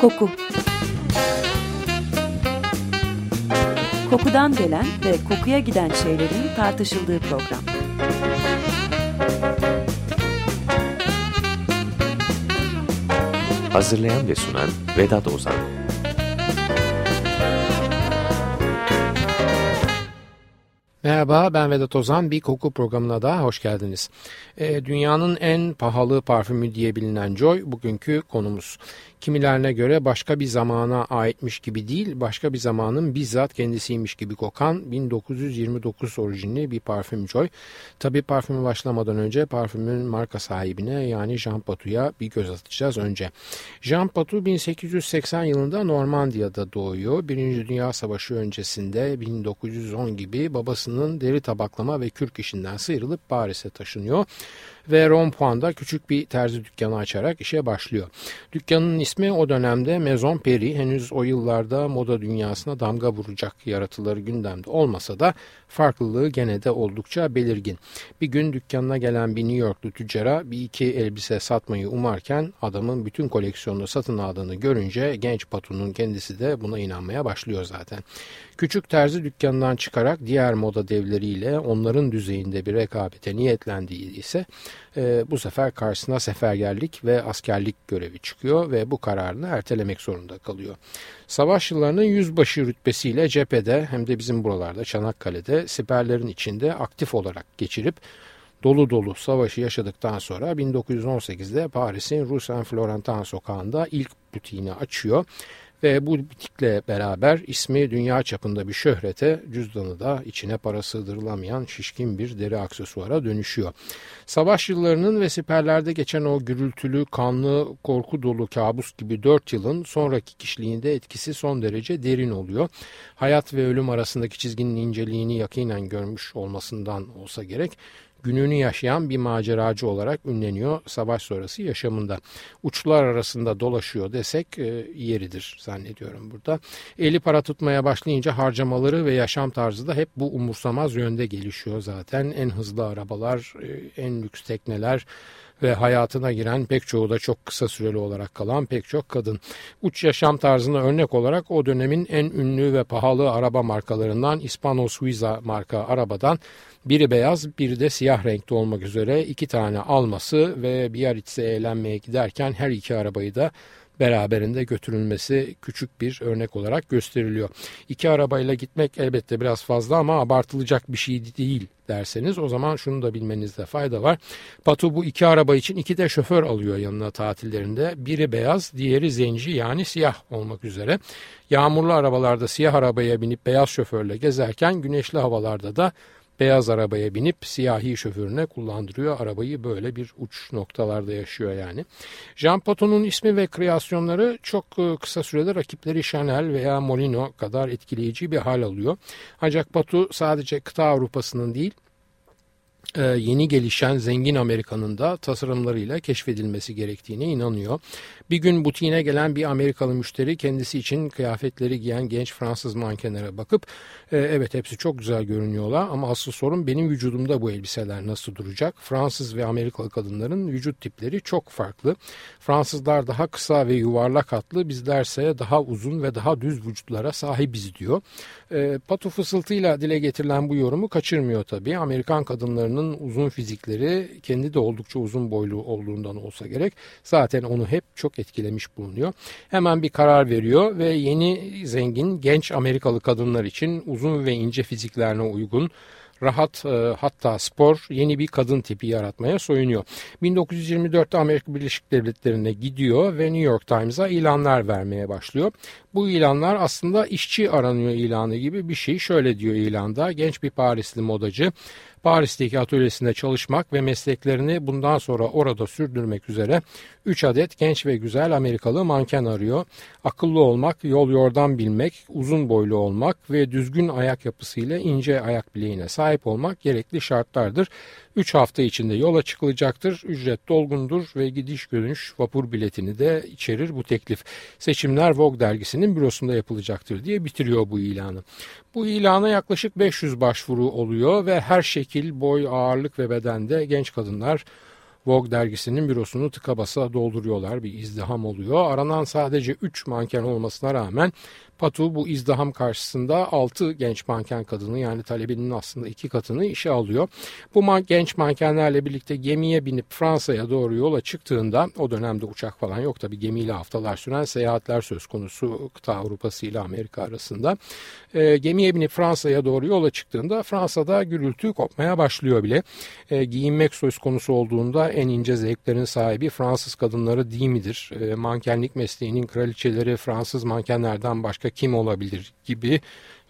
Koku Kokudan gelen ve kokuya giden şeylerin tartışıldığı program. Hazırlayan ve sunan Vedat Ozan Merhaba ben Vedat Ozan bir koku programına da hoş geldiniz. E, dünyanın en pahalı parfümü diye bilinen Joy bugünkü konumuz. Kimilerine göre başka bir zamana aitmiş gibi değil, başka bir zamanın bizzat kendisiymiş gibi kokan 1929 orijinli bir parfüm Joy. Tabi parfümü başlamadan önce parfümün marka sahibine yani Jean Patou'ya bir göz atacağız önce. Jean Patou 1880 yılında Normandiya'da doğuyor. Birinci Dünya Savaşı öncesinde 1910 gibi babasının deri tabaklama ve kürk işinden sıyrılıp Paris'e taşınıyor ve Rompuan'da küçük bir terzi dükkanı açarak işe başlıyor. Dükkanın ismi o dönemde Maison Peri henüz o yıllarda moda dünyasına damga vuracak yaratıları gündemde olmasa da farklılığı gene de oldukça belirgin. Bir gün dükkanına gelen bir New Yorklu tüccara bir iki elbise satmayı umarken adamın bütün koleksiyonunu satın aldığını görünce genç Patu'nun kendisi de buna inanmaya başlıyor zaten. Küçük terzi dükkanından çıkarak diğer moda devleriyle onların düzeyinde bir rekabete niyetlendiği ise e, bu sefer karşısına sefergerlik ve askerlik görevi çıkıyor ve bu kararını ertelemek zorunda kalıyor. Savaş yıllarının yüzbaşı rütbesiyle cephede hem de bizim buralarda Çanakkale'de siperlerin içinde aktif olarak geçirip dolu dolu savaşı yaşadıktan sonra 1918'de Paris'in Rue Saint Florentin sokağında ilk butiğini açıyor ve bu butikle beraber ismi dünya çapında bir şöhrete, cüzdanı da içine para sığdırılamayan şişkin bir deri aksesuara dönüşüyor. Savaş yıllarının ve siperlerde geçen o gürültülü, kanlı, korku dolu kabus gibi dört yılın sonraki kişiliğinde etkisi son derece derin oluyor. Hayat ve ölüm arasındaki çizginin inceliğini yakinen görmüş olmasından olsa gerek gününü yaşayan bir maceracı olarak ünleniyor savaş sonrası yaşamında. Uçlar arasında dolaşıyor desek e, yeridir zannediyorum burada. Eli para tutmaya başlayınca harcamaları ve yaşam tarzı da hep bu umursamaz yönde gelişiyor zaten. En hızlı arabalar, e, en lüks tekneler, ve hayatına giren pek çoğu da çok kısa süreli olarak kalan pek çok kadın. Uç yaşam tarzına örnek olarak o dönemin en ünlü ve pahalı araba markalarından Hispano Suiza marka arabadan biri beyaz biri de siyah renkte olmak üzere iki tane alması ve Biarritz'e eğlenmeye giderken her iki arabayı da beraberinde götürülmesi küçük bir örnek olarak gösteriliyor. İki arabayla gitmek elbette biraz fazla ama abartılacak bir şey değil derseniz o zaman şunu da bilmenizde fayda var. Batu bu iki araba için iki de şoför alıyor yanına tatillerinde. Biri beyaz, diğeri zenci yani siyah olmak üzere. Yağmurlu arabalarda siyah arabaya binip beyaz şoförle gezerken güneşli havalarda da beyaz arabaya binip siyahi şoförüne kullandırıyor. Arabayı böyle bir uç noktalarda yaşıyor yani. Jean Paton'un ismi ve kreasyonları çok e, kısa sürede rakipleri Chanel veya Molino kadar etkileyici bir hal alıyor. Ancak Pato sadece kıta Avrupa'sının değil e, yeni gelişen zengin Amerika'nın da tasarımlarıyla keşfedilmesi gerektiğine inanıyor. Bir gün butiğine gelen bir Amerikalı müşteri kendisi için kıyafetleri giyen genç Fransız mankenlere bakıp e, evet hepsi çok güzel görünüyorlar ama asıl sorun benim vücudumda bu elbiseler nasıl duracak? Fransız ve Amerikalı kadınların vücut tipleri çok farklı. Fransızlar daha kısa ve yuvarlak hatlı bizlerse daha uzun ve daha düz vücutlara sahibiz diyor. E, Patu fısıltıyla dile getirilen bu yorumu kaçırmıyor tabii. Amerikan kadınlarının uzun fizikleri kendi de oldukça uzun boylu olduğundan olsa gerek zaten onu hep çok etkilemiş bulunuyor. Hemen bir karar veriyor ve yeni zengin genç Amerikalı kadınlar için uzun ve ince fiziklerine uygun rahat e, hatta spor yeni bir kadın tipi yaratmaya soyunuyor. 1924'te Amerika Birleşik Devletleri'ne gidiyor ve New York Times'a ilanlar vermeye başlıyor. Bu ilanlar aslında işçi aranıyor ilanı gibi bir şey. Şöyle diyor ilanda genç bir Parisli modacı Paris'teki atölyesinde çalışmak ve mesleklerini bundan sonra orada sürdürmek üzere 3 adet genç ve güzel Amerikalı manken arıyor. Akıllı olmak, yol yordan bilmek, uzun boylu olmak ve düzgün ayak yapısıyla ince ayak bileğine sahip olmak gerekli şartlardır. 3 hafta içinde yola çıkılacaktır. Ücret dolgundur ve gidiş dönüş vapur biletini de içerir bu teklif. Seçimler Vogue dergisinin bürosunda yapılacaktır diye bitiriyor bu ilanı. Bu ilana yaklaşık 500 başvuru oluyor ve her şekil, boy, ağırlık ve bedende genç kadınlar Vogue dergisinin bürosunu tıka basa dolduruyorlar. Bir izdiham oluyor. Aranan sadece 3 manken olmasına rağmen Patu bu izdiham karşısında 6 genç manken kadını yani talebinin aslında iki katını işe alıyor. Bu man genç mankenlerle birlikte gemiye binip Fransa'ya doğru yola çıktığında o dönemde uçak falan yok tabi gemiyle haftalar süren seyahatler söz konusu kıta Avrupası ile Amerika arasında. E, gemiye binip Fransa'ya doğru yola çıktığında Fransa'da gürültü kopmaya başlıyor bile. E, giyinmek söz konusu olduğunda en ince zevklerin sahibi Fransız kadınları değil midir? E, mankenlik mesleğinin kraliçeleri Fransız mankenlerden başka başka kim olabilir gibi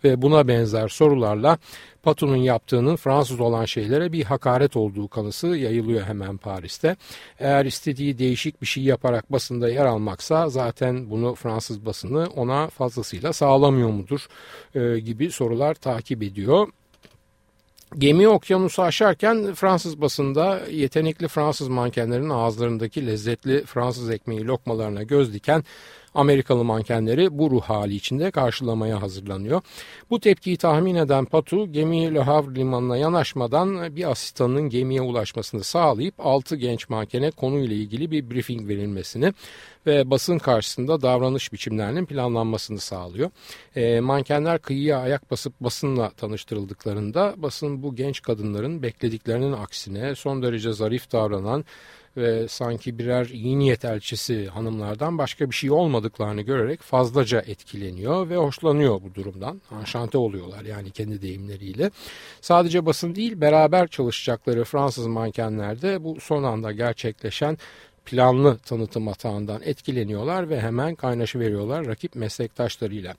ve buna benzer sorularla Patu'nun yaptığının Fransız olan şeylere bir hakaret olduğu kanısı yayılıyor hemen Paris'te. Eğer istediği değişik bir şey yaparak basında yer almaksa zaten bunu Fransız basını ona fazlasıyla sağlamıyor mudur e, gibi sorular takip ediyor. Gemi okyanusu aşarken Fransız basında yetenekli Fransız mankenlerin ağızlarındaki lezzetli Fransız ekmeği lokmalarına göz diken Amerikalı mankenleri bu ruh hali içinde karşılamaya hazırlanıyor. Bu tepkiyi tahmin eden Patu gemi Le Havre limanına yanaşmadan bir asistanın gemiye ulaşmasını sağlayıp 6 genç mankene konuyla ilgili bir briefing verilmesini ve basın karşısında davranış biçimlerinin planlanmasını sağlıyor. E, mankenler kıyıya ayak basıp basınla tanıştırıldıklarında basın bu genç kadınların beklediklerinin aksine son derece zarif davranan ve sanki birer iyi niyet elçisi hanımlardan başka bir şey olmadıklarını görerek fazlaca etkileniyor ve hoşlanıyor bu durumdan. Anşante oluyorlar yani kendi deyimleriyle. Sadece basın değil beraber çalışacakları Fransız mankenler de bu son anda gerçekleşen planlı tanıtım hatağından etkileniyorlar ve hemen kaynaşı veriyorlar rakip meslektaşlarıyla.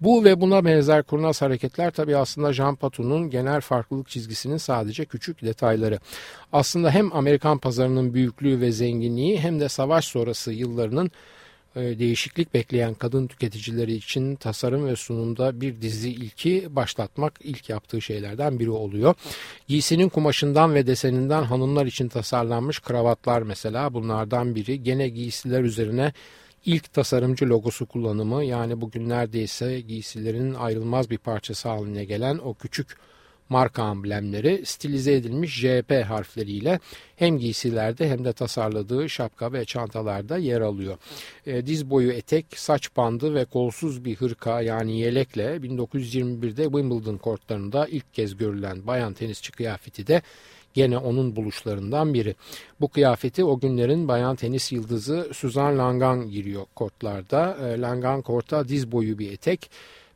Bu ve buna benzer kurnaz hareketler tabi aslında Jean Patou'nun genel farklılık çizgisinin sadece küçük detayları. Aslında hem Amerikan pazarının büyüklüğü ve zenginliği hem de savaş sonrası yıllarının değişiklik bekleyen kadın tüketicileri için tasarım ve sunumda bir dizi ilki başlatmak ilk yaptığı şeylerden biri oluyor. Giysinin kumaşından ve deseninden hanımlar için tasarlanmış kravatlar mesela bunlardan biri. Gene giysiler üzerine ilk tasarımcı logosu kullanımı yani bugün neredeyse giysilerin ayrılmaz bir parçası haline gelen o küçük marka amblemleri stilize edilmiş JP harfleriyle hem giysilerde hem de tasarladığı şapka ve çantalarda yer alıyor. E, diz boyu etek, saç bandı ve kolsuz bir hırka yani yelekle 1921'de Wimbledon kortlarında ilk kez görülen bayan tenisçi kıyafeti de gene onun buluşlarından biri. Bu kıyafeti o günlerin bayan tenis yıldızı Suzanne Langan giriyor kortlarda. E, Langan korta diz boyu bir etek,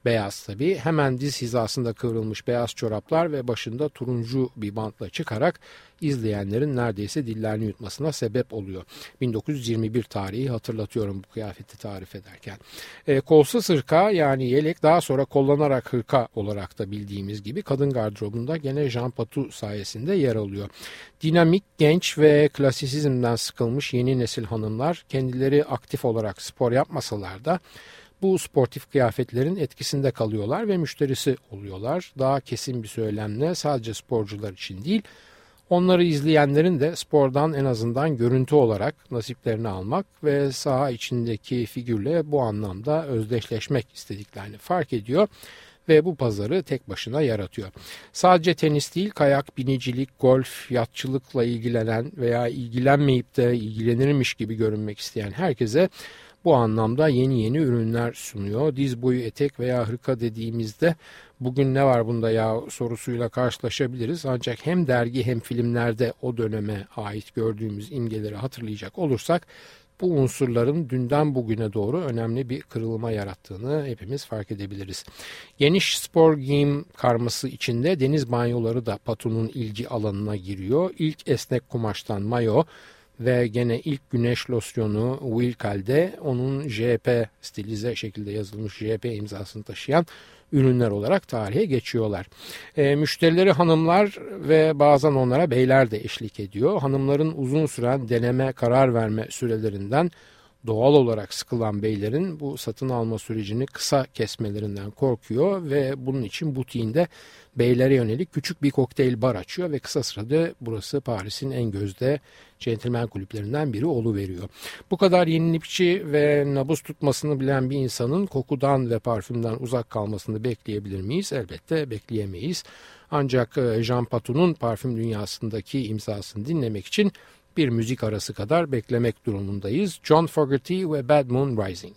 Beyaz tabi hemen diz hizasında kıvrılmış beyaz çoraplar ve başında turuncu bir bantla çıkarak izleyenlerin neredeyse dillerini yutmasına sebep oluyor. 1921 tarihi hatırlatıyorum bu kıyafeti tarif ederken. E, kolsuz hırka yani yelek daha sonra kollanarak hırka olarak da bildiğimiz gibi kadın gardırobunda gene Jean Patou sayesinde yer alıyor. Dinamik, genç ve klasisizmden sıkılmış yeni nesil hanımlar kendileri aktif olarak spor yapmasalar da bu sportif kıyafetlerin etkisinde kalıyorlar ve müşterisi oluyorlar. Daha kesin bir söylemle sadece sporcular için değil, onları izleyenlerin de spordan en azından görüntü olarak nasiplerini almak ve saha içindeki figürle bu anlamda özdeşleşmek istediklerini fark ediyor ve bu pazarı tek başına yaratıyor. Sadece tenis değil kayak, binicilik, golf, yatçılıkla ilgilenen veya ilgilenmeyip de ilgilenirmiş gibi görünmek isteyen herkese bu anlamda yeni yeni ürünler sunuyor. Diz boyu etek veya hırka dediğimizde bugün ne var bunda ya sorusuyla karşılaşabiliriz. Ancak hem dergi hem filmlerde o döneme ait gördüğümüz imgeleri hatırlayacak olursak bu unsurların dünden bugüne doğru önemli bir kırılma yarattığını hepimiz fark edebiliriz. Geniş spor giyim karması içinde deniz banyoları da Patu'nun ilgi alanına giriyor. İlk esnek kumaştan mayo, ve gene ilk güneş losyonu Wilkal'de onun JP stilize şekilde yazılmış JP imzasını taşıyan ürünler olarak tarihe geçiyorlar. E, müşterileri hanımlar ve bazen onlara beyler de eşlik ediyor. Hanımların uzun süren deneme karar verme sürelerinden doğal olarak sıkılan beylerin bu satın alma sürecini kısa kesmelerinden korkuyor ve bunun için butiğinde beylere yönelik küçük bir kokteyl bar açıyor ve kısa sırada burası Paris'in en gözde centilmen kulüplerinden biri veriyor. Bu kadar yenilikçi ve nabız tutmasını bilen bir insanın kokudan ve parfümden uzak kalmasını bekleyebilir miyiz? Elbette bekleyemeyiz. Ancak e, Jean Patou'nun parfüm dünyasındaki imzasını dinlemek için bir müzik arası kadar beklemek durumundayız. John Fogerty ve Bad Moon Rising.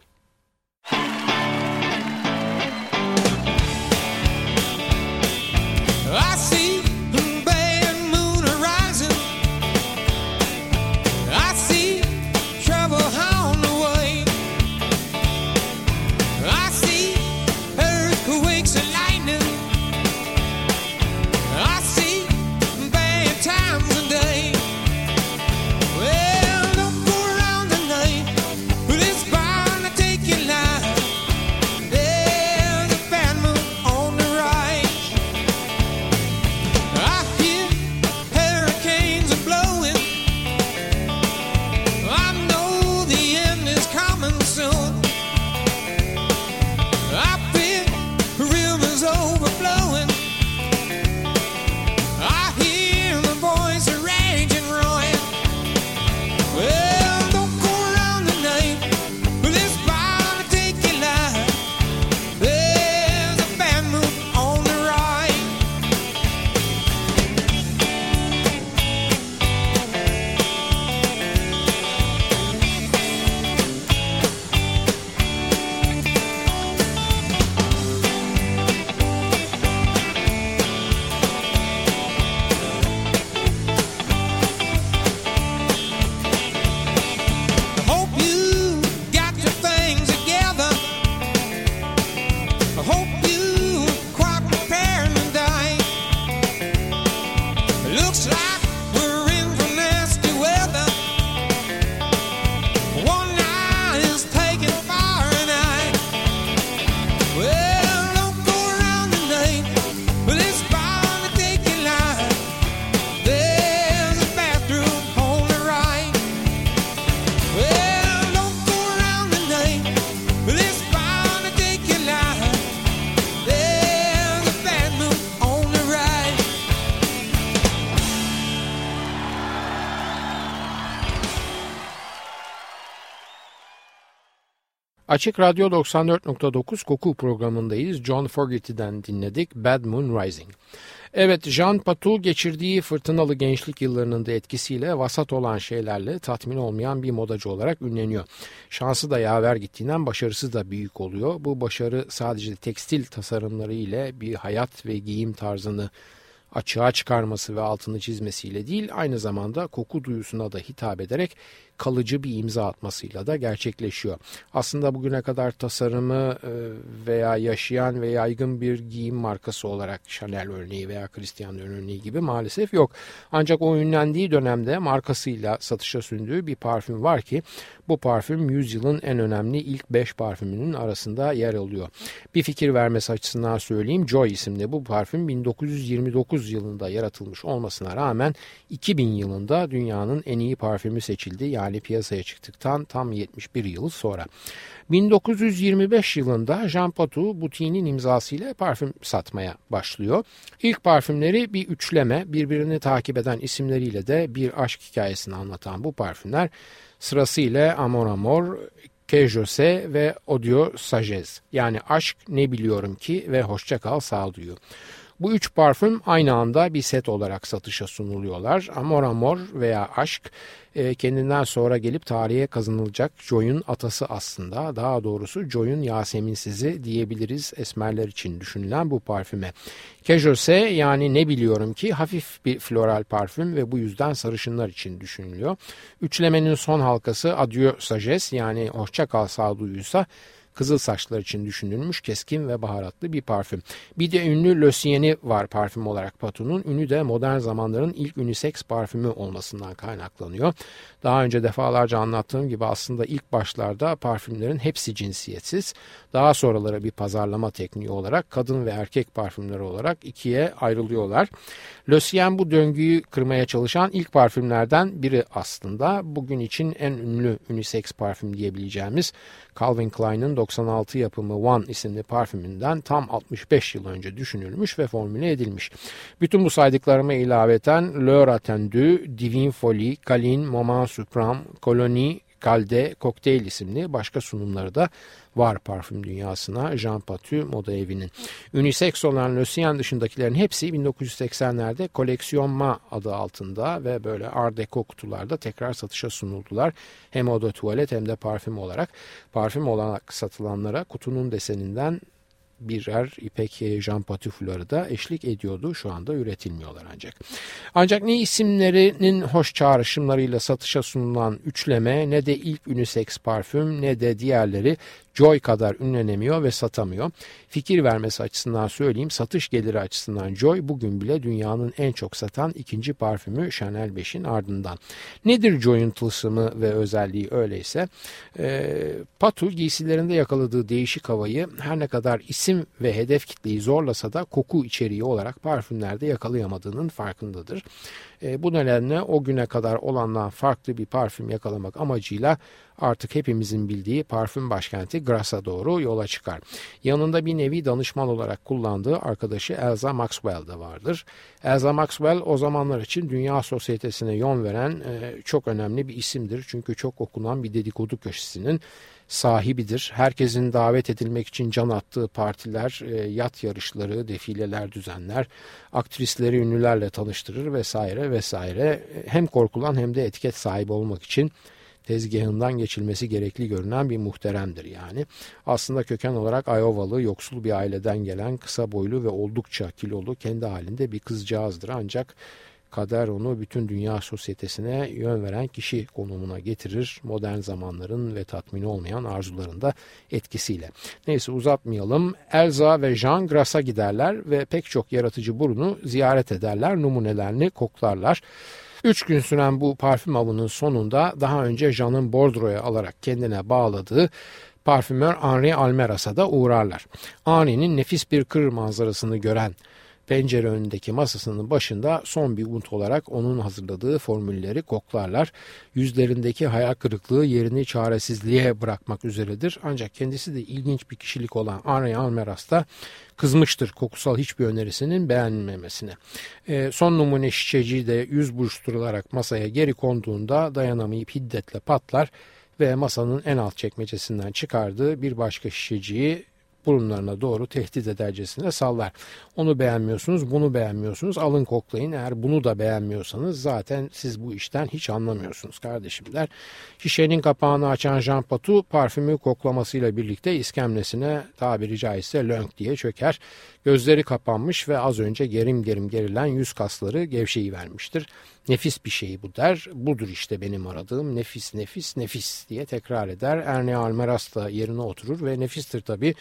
Açık Radyo 94.9 Koku programındayız. John Fogerty'den dinledik Bad Moon Rising. Evet Jean Patou geçirdiği fırtınalı gençlik yıllarının da etkisiyle vasat olan şeylerle tatmin olmayan bir modacı olarak ünleniyor. Şansı da yaver gittiğinden başarısı da büyük oluyor. Bu başarı sadece tekstil tasarımları ile bir hayat ve giyim tarzını açığa çıkarması ve altını çizmesiyle değil aynı zamanda koku duyusuna da hitap ederek kalıcı bir imza atmasıyla da gerçekleşiyor. Aslında bugüne kadar tasarımı e, veya yaşayan ve yaygın bir giyim markası olarak Chanel örneği veya Christian örneği gibi maalesef yok. Ancak o ünlendiği dönemde markasıyla satışa sündüğü bir parfüm var ki bu parfüm yüzyılın en önemli ilk 5 parfümünün arasında yer alıyor. Bir fikir vermesi açısından söyleyeyim Joy isimli bu parfüm 1929 yılında yaratılmış olmasına rağmen 2000 yılında dünyanın en iyi parfümü seçildi. Yani piyasaya çıktıktan tam 71 yıl sonra. 1925 yılında Jean Patou butiğinin imzasıyla parfüm satmaya başlıyor. İlk parfümleri bir üçleme birbirini takip eden isimleriyle de bir aşk hikayesini anlatan bu parfümler sırasıyla Amor Amor, Que ve Odio Sagez yani aşk ne biliyorum ki ve hoşça kal sağduyu. Bu üç parfüm aynı anda bir set olarak satışa sunuluyorlar. Amor Amor veya Aşk e, kendinden sonra gelip tarihe kazanılacak Joy'un atası aslında. Daha doğrusu Joy'un Yaseminsizi diyebiliriz esmerler için düşünülen bu parfüme. Kejose yani ne biliyorum ki hafif bir floral parfüm ve bu yüzden sarışınlar için düşünülüyor. Üçlemenin son halkası Adieu Sagesse yani hoşça kal sağduyuysa kızıl saçlar için düşünülmüş keskin ve baharatlı bir parfüm. Bir de ünlü Le Sien'i var parfüm olarak Pato'nun. Ünü de modern zamanların ilk unisex parfümü olmasından kaynaklanıyor. Daha önce defalarca anlattığım gibi aslında ilk başlarda parfümlerin hepsi cinsiyetsiz. Daha sonraları bir pazarlama tekniği olarak kadın ve erkek parfümleri olarak ikiye ayrılıyorlar. Le Sien bu döngüyü kırmaya çalışan ilk parfümlerden biri aslında. Bugün için en ünlü unisex parfüm diyebileceğimiz Calvin Klein'in 96 yapımı One isimli parfümünden tam 65 yıl önce düşünülmüş ve formüle edilmiş. Bütün bu saydıklarıma ilaveten L'Heure Attendue, Divine Folie, Calin, Moment Supreme, Colonie, Calde Cocktail isimli başka sunumları da var parfüm dünyasına Jean Patou moda evinin. Unisex olan Lucien dışındakilerin hepsi 1980'lerde Koleksiyon Ma adı altında ve böyle Art Deco kutularda tekrar satışa sunuldular. Hem oda tuvalet hem de parfüm olarak. Parfüm olarak satılanlara kutunun deseninden birer ipek Jean Patifları da eşlik ediyordu. Şu anda üretilmiyorlar ancak. Ancak ne isimlerinin hoş çağrışımlarıyla satışa sunulan üçleme ne de ilk unisex parfüm ne de diğerleri Joy kadar ünlenemiyor ve satamıyor. Fikir vermesi açısından söyleyeyim satış geliri açısından Joy bugün bile dünyanın en çok satan ikinci parfümü Chanel 5'in ardından. Nedir Joy'un tılsımı ve özelliği öyleyse? E, Patu giysilerinde yakaladığı değişik havayı her ne kadar isim ve hedef kitleyi zorlasa da koku içeriği olarak parfümlerde yakalayamadığının farkındadır. E, bu nedenle o güne kadar olandan farklı bir parfüm yakalamak amacıyla artık hepimizin bildiği parfüm başkenti Grass'a doğru yola çıkar. Yanında bir nevi danışman olarak kullandığı arkadaşı Elsa Maxwell de vardır. Elsa Maxwell o zamanlar için dünya sosyetesine yön veren e, çok önemli bir isimdir. Çünkü çok okunan bir dedikodu köşesinin sahibidir. Herkesin davet edilmek için can attığı partiler, e, yat yarışları, defileler düzenler, aktrisleri ünlülerle tanıştırır vesaire vesaire. Hem korkulan hem de etiket sahibi olmak için tezgahından geçilmesi gerekli görünen bir muhteremdir yani. Aslında köken olarak Iowalı, yoksul bir aileden gelen kısa boylu ve oldukça kilolu kendi halinde bir kızcağızdır ancak kader onu bütün dünya sosyetesine yön veren kişi konumuna getirir. Modern zamanların ve tatmin olmayan arzularında etkisiyle. Neyse uzatmayalım. Elza ve Jean Gras'a giderler ve pek çok yaratıcı burunu ziyaret ederler. Numunelerini koklarlar. Üç gün süren bu parfüm avının sonunda daha önce Jean'ın Bordro'ya alarak kendine bağladığı parfümör Henri Almeras'a da uğrarlar. Henri'nin nefis bir kır manzarasını gören pencere önündeki masasının başında son bir umut olarak onun hazırladığı formülleri koklarlar. Yüzlerindeki hayal kırıklığı yerini çaresizliğe bırakmak üzeredir. Ancak kendisi de ilginç bir kişilik olan Henri Almeras da kızmıştır kokusal hiçbir önerisinin beğenmemesine. E, son numune şişeciği de yüz buruşturularak masaya geri konduğunda dayanamayıp hiddetle patlar ve masanın en alt çekmecesinden çıkardığı bir başka şişeciği burunlarına doğru tehdit edercesine sallar. Onu beğenmiyorsunuz, bunu beğenmiyorsunuz. Alın koklayın. Eğer bunu da beğenmiyorsanız zaten siz bu işten hiç anlamıyorsunuz kardeşim der. Şişenin kapağını açan Jean Patou parfümü koklamasıyla birlikte iskemlesine tabiri caizse lönk diye çöker. Gözleri kapanmış ve az önce gerim gerim gerilen yüz kasları gevşeyi vermiştir. Nefis bir şey bu der. Budur işte benim aradığım nefis nefis nefis diye tekrar eder. Erne Almeras da yerine oturur ve nefistir tabi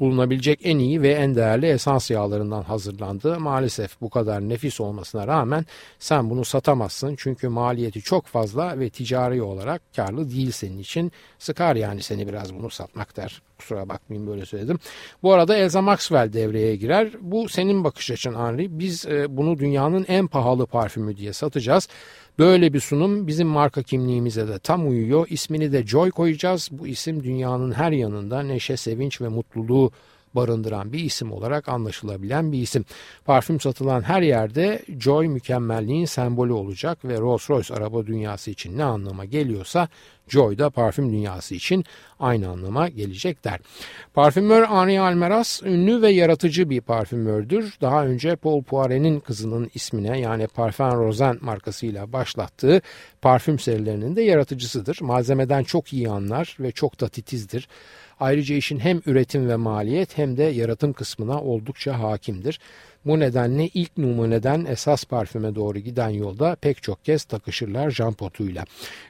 bulunabilecek en iyi ve en değerli esans yağlarından hazırlandı. Maalesef bu kadar nefis olmasına rağmen sen bunu satamazsın çünkü maliyeti çok fazla ve ticari olarak karlı değil senin için. Sıkar yani seni biraz bunu satmak der. Kusura bakmayın böyle söyledim. Bu arada Elsa Maxwell devreye girer. Bu senin bakış açın Henry. Biz e, bunu dünyanın en pahalı parfümü diye satacağız. Böyle bir sunum bizim marka kimliğimize de tam uyuyor. İsmini de Joy koyacağız. Bu isim dünyanın her yanında neşe, sevinç ve mutluluğu barındıran bir isim olarak anlaşılabilen bir isim. Parfüm satılan her yerde Joy mükemmelliğin sembolü olacak ve Rolls Royce araba dünyası için ne anlama geliyorsa Joy da parfüm dünyası için aynı anlama gelecek der. Parfümör Henri Almeras ünlü ve yaratıcı bir parfümördür. Daha önce Paul Poiret'in kızının ismine yani Parfum Rosen markasıyla başlattığı parfüm serilerinin de yaratıcısıdır. Malzemeden çok iyi anlar ve çok da titizdir. Ayrıca işin hem üretim ve maliyet hem de yaratım kısmına oldukça hakimdir. Bu nedenle ilk numuneden esas parfüme doğru giden yolda pek çok kez takışırlar Jean Potu'yla.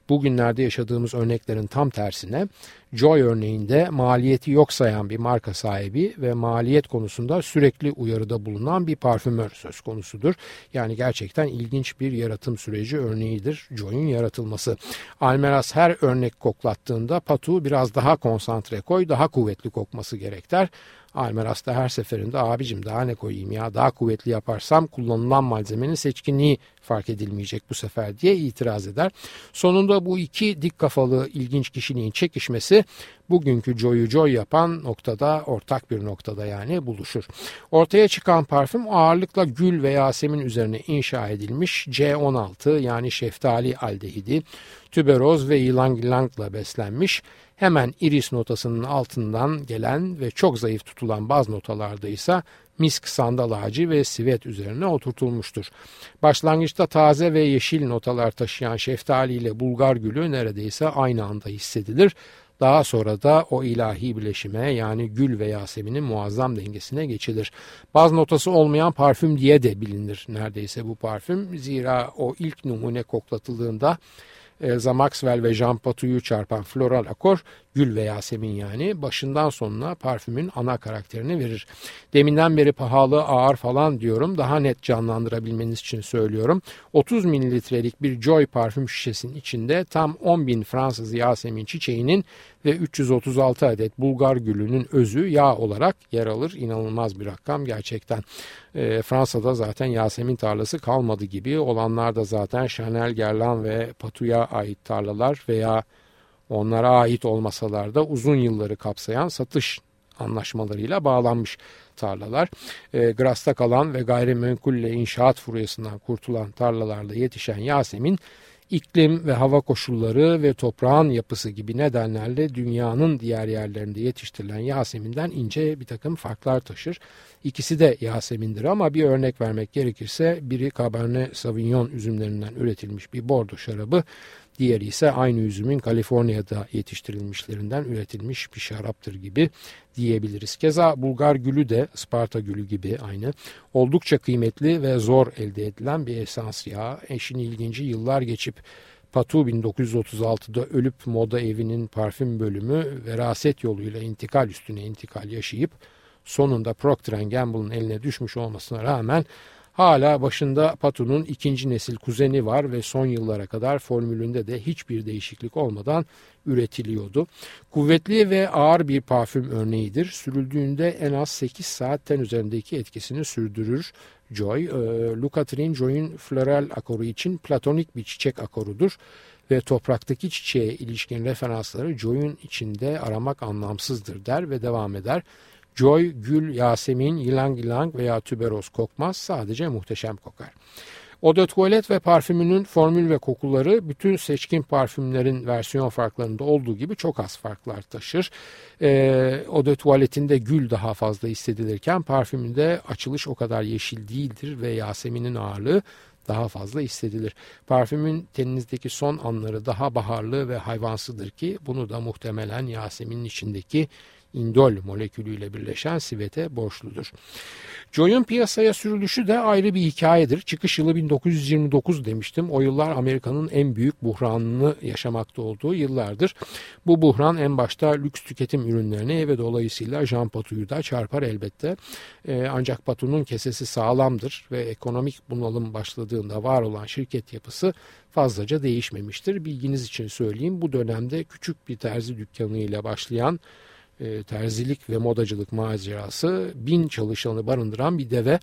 Bugünlerde yaşadığımız örneklerin tam tersine Joy örneğinde maliyeti yok sayan bir marka sahibi ve maliyet konusunda sürekli uyarıda bulunan bir parfümör söz konusudur. Yani gerçekten ilginç bir yaratım süreci örneğidir Joy'un yaratılması. Almeras her örnek koklattığında Patu biraz daha konsantre koy, daha kuvvetli kokması gerekler. Almeras da her seferinde abicim daha ne koyayım ya daha kuvvetli yaparsam kullanılan malzemenin seçkinliği fark edilmeyecek bu sefer diye itiraz eder. Sonunda bu iki dik kafalı ilginç kişiliğin çekişmesi bugünkü Joy'u Joy yapan noktada ortak bir noktada yani buluşur. Ortaya çıkan parfüm ağırlıkla gül ve yasemin üzerine inşa edilmiş C16 yani şeftali aldehidi, tüberoz ve ylang yılangla beslenmiş hemen iris notasının altından gelen ve çok zayıf tutulan baz notalarda ise misk sandal ağacı ve sivet üzerine oturtulmuştur. Başlangıçta taze ve yeşil notalar taşıyan şeftali ile bulgar gülü neredeyse aynı anda hissedilir. Daha sonra da o ilahi bileşime yani gül ve Yasemin'in muazzam dengesine geçilir. Baz notası olmayan parfüm diye de bilinir neredeyse bu parfüm. Zira o ilk numune koklatıldığında Elza Maxwell ve Jean Patu'yu çarpan floral akor Gül ve Yasemin yani başından sonuna parfümün ana karakterini verir. Deminden beri pahalı, ağır falan diyorum. Daha net canlandırabilmeniz için söylüyorum. 30 mililitrelik bir Joy parfüm şişesinin içinde tam 10 bin Fransız Yasemin çiçeğinin ve 336 adet Bulgar gülünün özü yağ olarak yer alır. İnanılmaz bir rakam gerçekten. E, Fransa'da zaten Yasemin tarlası kalmadı gibi. Olanlar da zaten Chanel, Guerlain ve Patu'ya ait tarlalar veya onlara ait olmasalar da uzun yılları kapsayan satış anlaşmalarıyla bağlanmış tarlalar. E, Gras'ta kalan ve gayrimenkulle inşaat furyasından kurtulan tarlalarda yetişen Yasemin iklim ve hava koşulları ve toprağın yapısı gibi nedenlerle dünyanın diğer yerlerinde yetiştirilen Yasemin'den ince bir takım farklar taşır. İkisi de Yasemin'dir ama bir örnek vermek gerekirse biri Cabernet Sauvignon üzümlerinden üretilmiş bir bordo şarabı, Diğeri ise aynı üzümün Kaliforniya'da yetiştirilmişlerinden üretilmiş bir şaraptır gibi diyebiliriz. Keza Bulgar gülü de Sparta gülü gibi aynı. Oldukça kıymetli ve zor elde edilen bir esans yağı. Eşin ilginci yıllar geçip Patu 1936'da ölüp moda evinin parfüm bölümü veraset yoluyla intikal üstüne intikal yaşayıp sonunda Procter Gamble'ın eline düşmüş olmasına rağmen Hala başında Patu'nun ikinci nesil kuzeni var ve son yıllara kadar formülünde de hiçbir değişiklik olmadan üretiliyordu. Kuvvetli ve ağır bir parfüm örneğidir. Sürüldüğünde en az 8 saatten üzerindeki etkisini sürdürür. Joy, e, Luca Trin Joy'un floral akoru için platonik bir çiçek akorudur ve topraktaki çiçeğe ilişkin referansları Joy'un içinde aramak anlamsızdır der ve devam eder. Joy, gül, yasemin, yılang yılang veya tüberoz kokmaz sadece muhteşem kokar. Eau de ve parfümünün formül ve kokuları bütün seçkin parfümlerin versiyon farklarında olduğu gibi çok az farklar taşır. Ee, Eau de gül daha fazla hissedilirken parfümünde açılış o kadar yeşil değildir ve Yasemin'in ağırlığı daha fazla hissedilir. Parfümün teninizdeki son anları daha baharlı ve hayvansıdır ki bunu da muhtemelen Yasemin'in içindeki indol molekülüyle birleşen sivete borçludur. Joy'un piyasaya sürülüşü de ayrı bir hikayedir. Çıkış yılı 1929 demiştim. O yıllar Amerika'nın en büyük buhranını yaşamakta olduğu yıllardır. Bu buhran en başta lüks tüketim ürünlerine ve dolayısıyla Jean Patu'yu da çarpar elbette. Ee, ancak Patu'nun kesesi sağlamdır ve ekonomik bunalım başladığında var olan şirket yapısı fazlaca değişmemiştir. Bilginiz için söyleyeyim bu dönemde küçük bir terzi dükkanı ile başlayan e, terzilik ve modacılık macerası bin çalışanı barındıran bir deve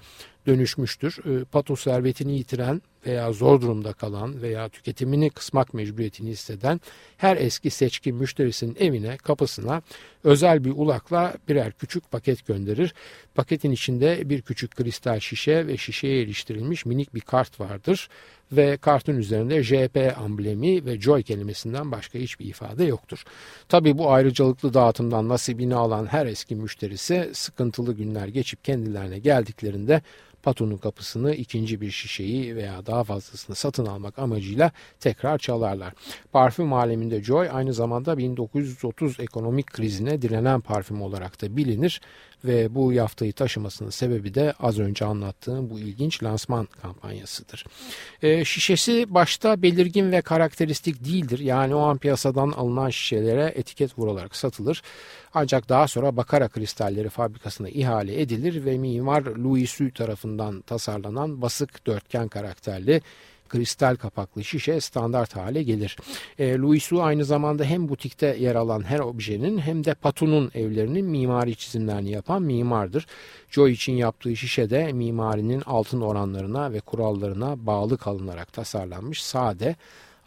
dönüşmüştür. E, pato servetini yitiren veya zor durumda kalan veya tüketimini kısmak mecburiyetini hisseden her eski seçkin müşterisinin evine kapısına özel bir ulakla birer küçük paket gönderir. Paketin içinde bir küçük kristal şişe ve şişeye iliştirilmiş minik bir kart vardır ve kartın üzerinde JP amblemi ve Joy kelimesinden başka hiçbir ifade yoktur. Tabi bu ayrıcalıklı dağıtımdan nasibini alan her eski müşterisi sıkıntılı günler geçip kendilerine geldiklerinde Pato'nun kapısını ikinci bir şişeyi veya daha fazlasını satın almak amacıyla tekrar çalarlar. Parfüm aleminde Joy aynı zamanda 1930 ekonomik krizine direnen parfüm olarak da bilinir ve bu yaftayı taşımasının sebebi de az önce anlattığım bu ilginç lansman kampanyasıdır. E, şişesi başta belirgin ve karakteristik değildir. Yani o an piyasadan alınan şişelere etiket vurularak satılır. Ancak daha sonra Bakara kristalleri fabrikasına ihale edilir ve mimar Louis Su tarafından tasarlanan basık dörtgen karakterli kristal kapaklı şişe standart hale gelir. E, Louis Wu aynı zamanda hem butikte yer alan her objenin hem de Patu'nun evlerinin mimari çizimlerini yapan mimardır. Joy için yaptığı şişe de mimarinin altın oranlarına ve kurallarına bağlı kalınarak tasarlanmış sade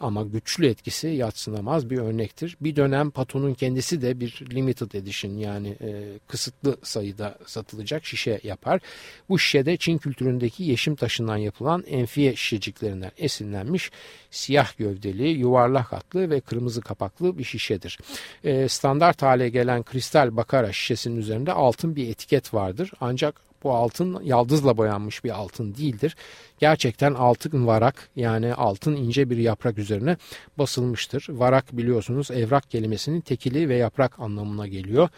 ama güçlü etkisi yatsınamaz bir örnektir. Bir dönem Pato'nun kendisi de bir limited edition yani e, kısıtlı sayıda satılacak şişe yapar. Bu şişede Çin kültüründeki yeşim taşından yapılan enfiye şişeciklerinden esinlenmiş siyah gövdeli, yuvarlak hatlı ve kırmızı kapaklı bir şişedir. E, standart hale gelen kristal bakara şişesinin üzerinde altın bir etiket vardır. Ancak bu altın yaldızla boyanmış bir altın değildir. Gerçekten altın varak yani altın ince bir yaprak üzerine basılmıştır. Varak biliyorsunuz evrak kelimesinin tekili ve yaprak anlamına geliyor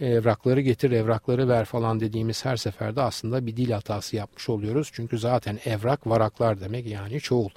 evrakları getir evrakları ver falan dediğimiz her seferde aslında bir dil hatası yapmış oluyoruz. Çünkü zaten evrak varaklar demek yani çoğul.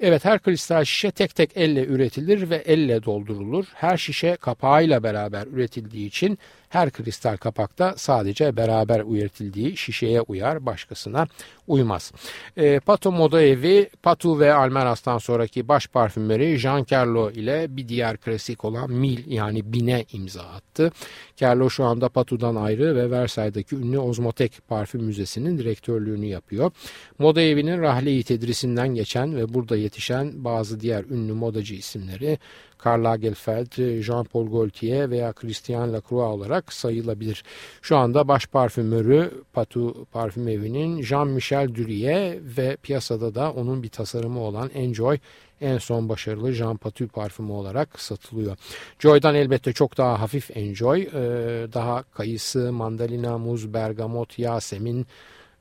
Evet her kristal şişe tek tek elle üretilir ve elle doldurulur. Her şişe kapağıyla beraber üretildiği için her kristal kapakta sadece beraber üretildiği şişeye uyar, başkasına uymaz. E, Pato Moda Evi, Patu ve Almeras'tan sonraki baş parfümeri Jean Carlo ile bir diğer klasik olan Mil yani Bine imza attı. Carlo şu anda Patu'dan ayrı ve Versailles'daki ünlü Ozmotek Parfüm Müzesi'nin direktörlüğünü yapıyor. Moda evinin rahleyi tedrisinden geçen ve burada yetişen bazı diğer ünlü modacı isimleri Karl Lagerfeld, Jean-Paul Gaultier veya Christian Lacroix olarak sayılabilir. Şu anda baş parfümörü Patu Parfüm Evi'nin Jean-Michel Durie ve piyasada da onun bir tasarımı olan Enjoy en son başarılı Jean Patou parfümü olarak satılıyor. Joy'dan elbette çok daha hafif Enjoy, daha kayısı, mandalina, muz, bergamot, yasemin,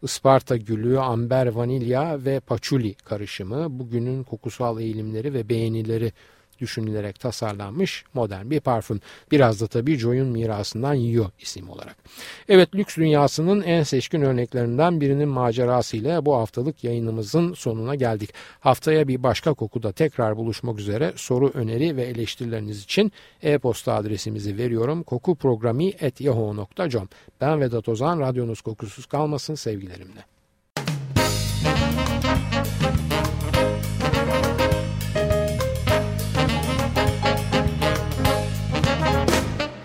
Isparta gülü, amber, vanilya ve paçuli karışımı bugünün kokusal eğilimleri ve beğenileri düşünülerek tasarlanmış modern bir parfüm. Biraz da tabii Joy'un mirasından yiyor isim olarak. Evet lüks dünyasının en seçkin örneklerinden birinin macerasıyla bu haftalık yayınımızın sonuna geldik. Haftaya bir başka kokuda tekrar buluşmak üzere soru, öneri ve eleştirileriniz için e-posta adresimizi veriyorum. kokuprogrami.yahoo.com Ben Vedat Ozan, radyonuz kokusuz kalmasın sevgilerimle.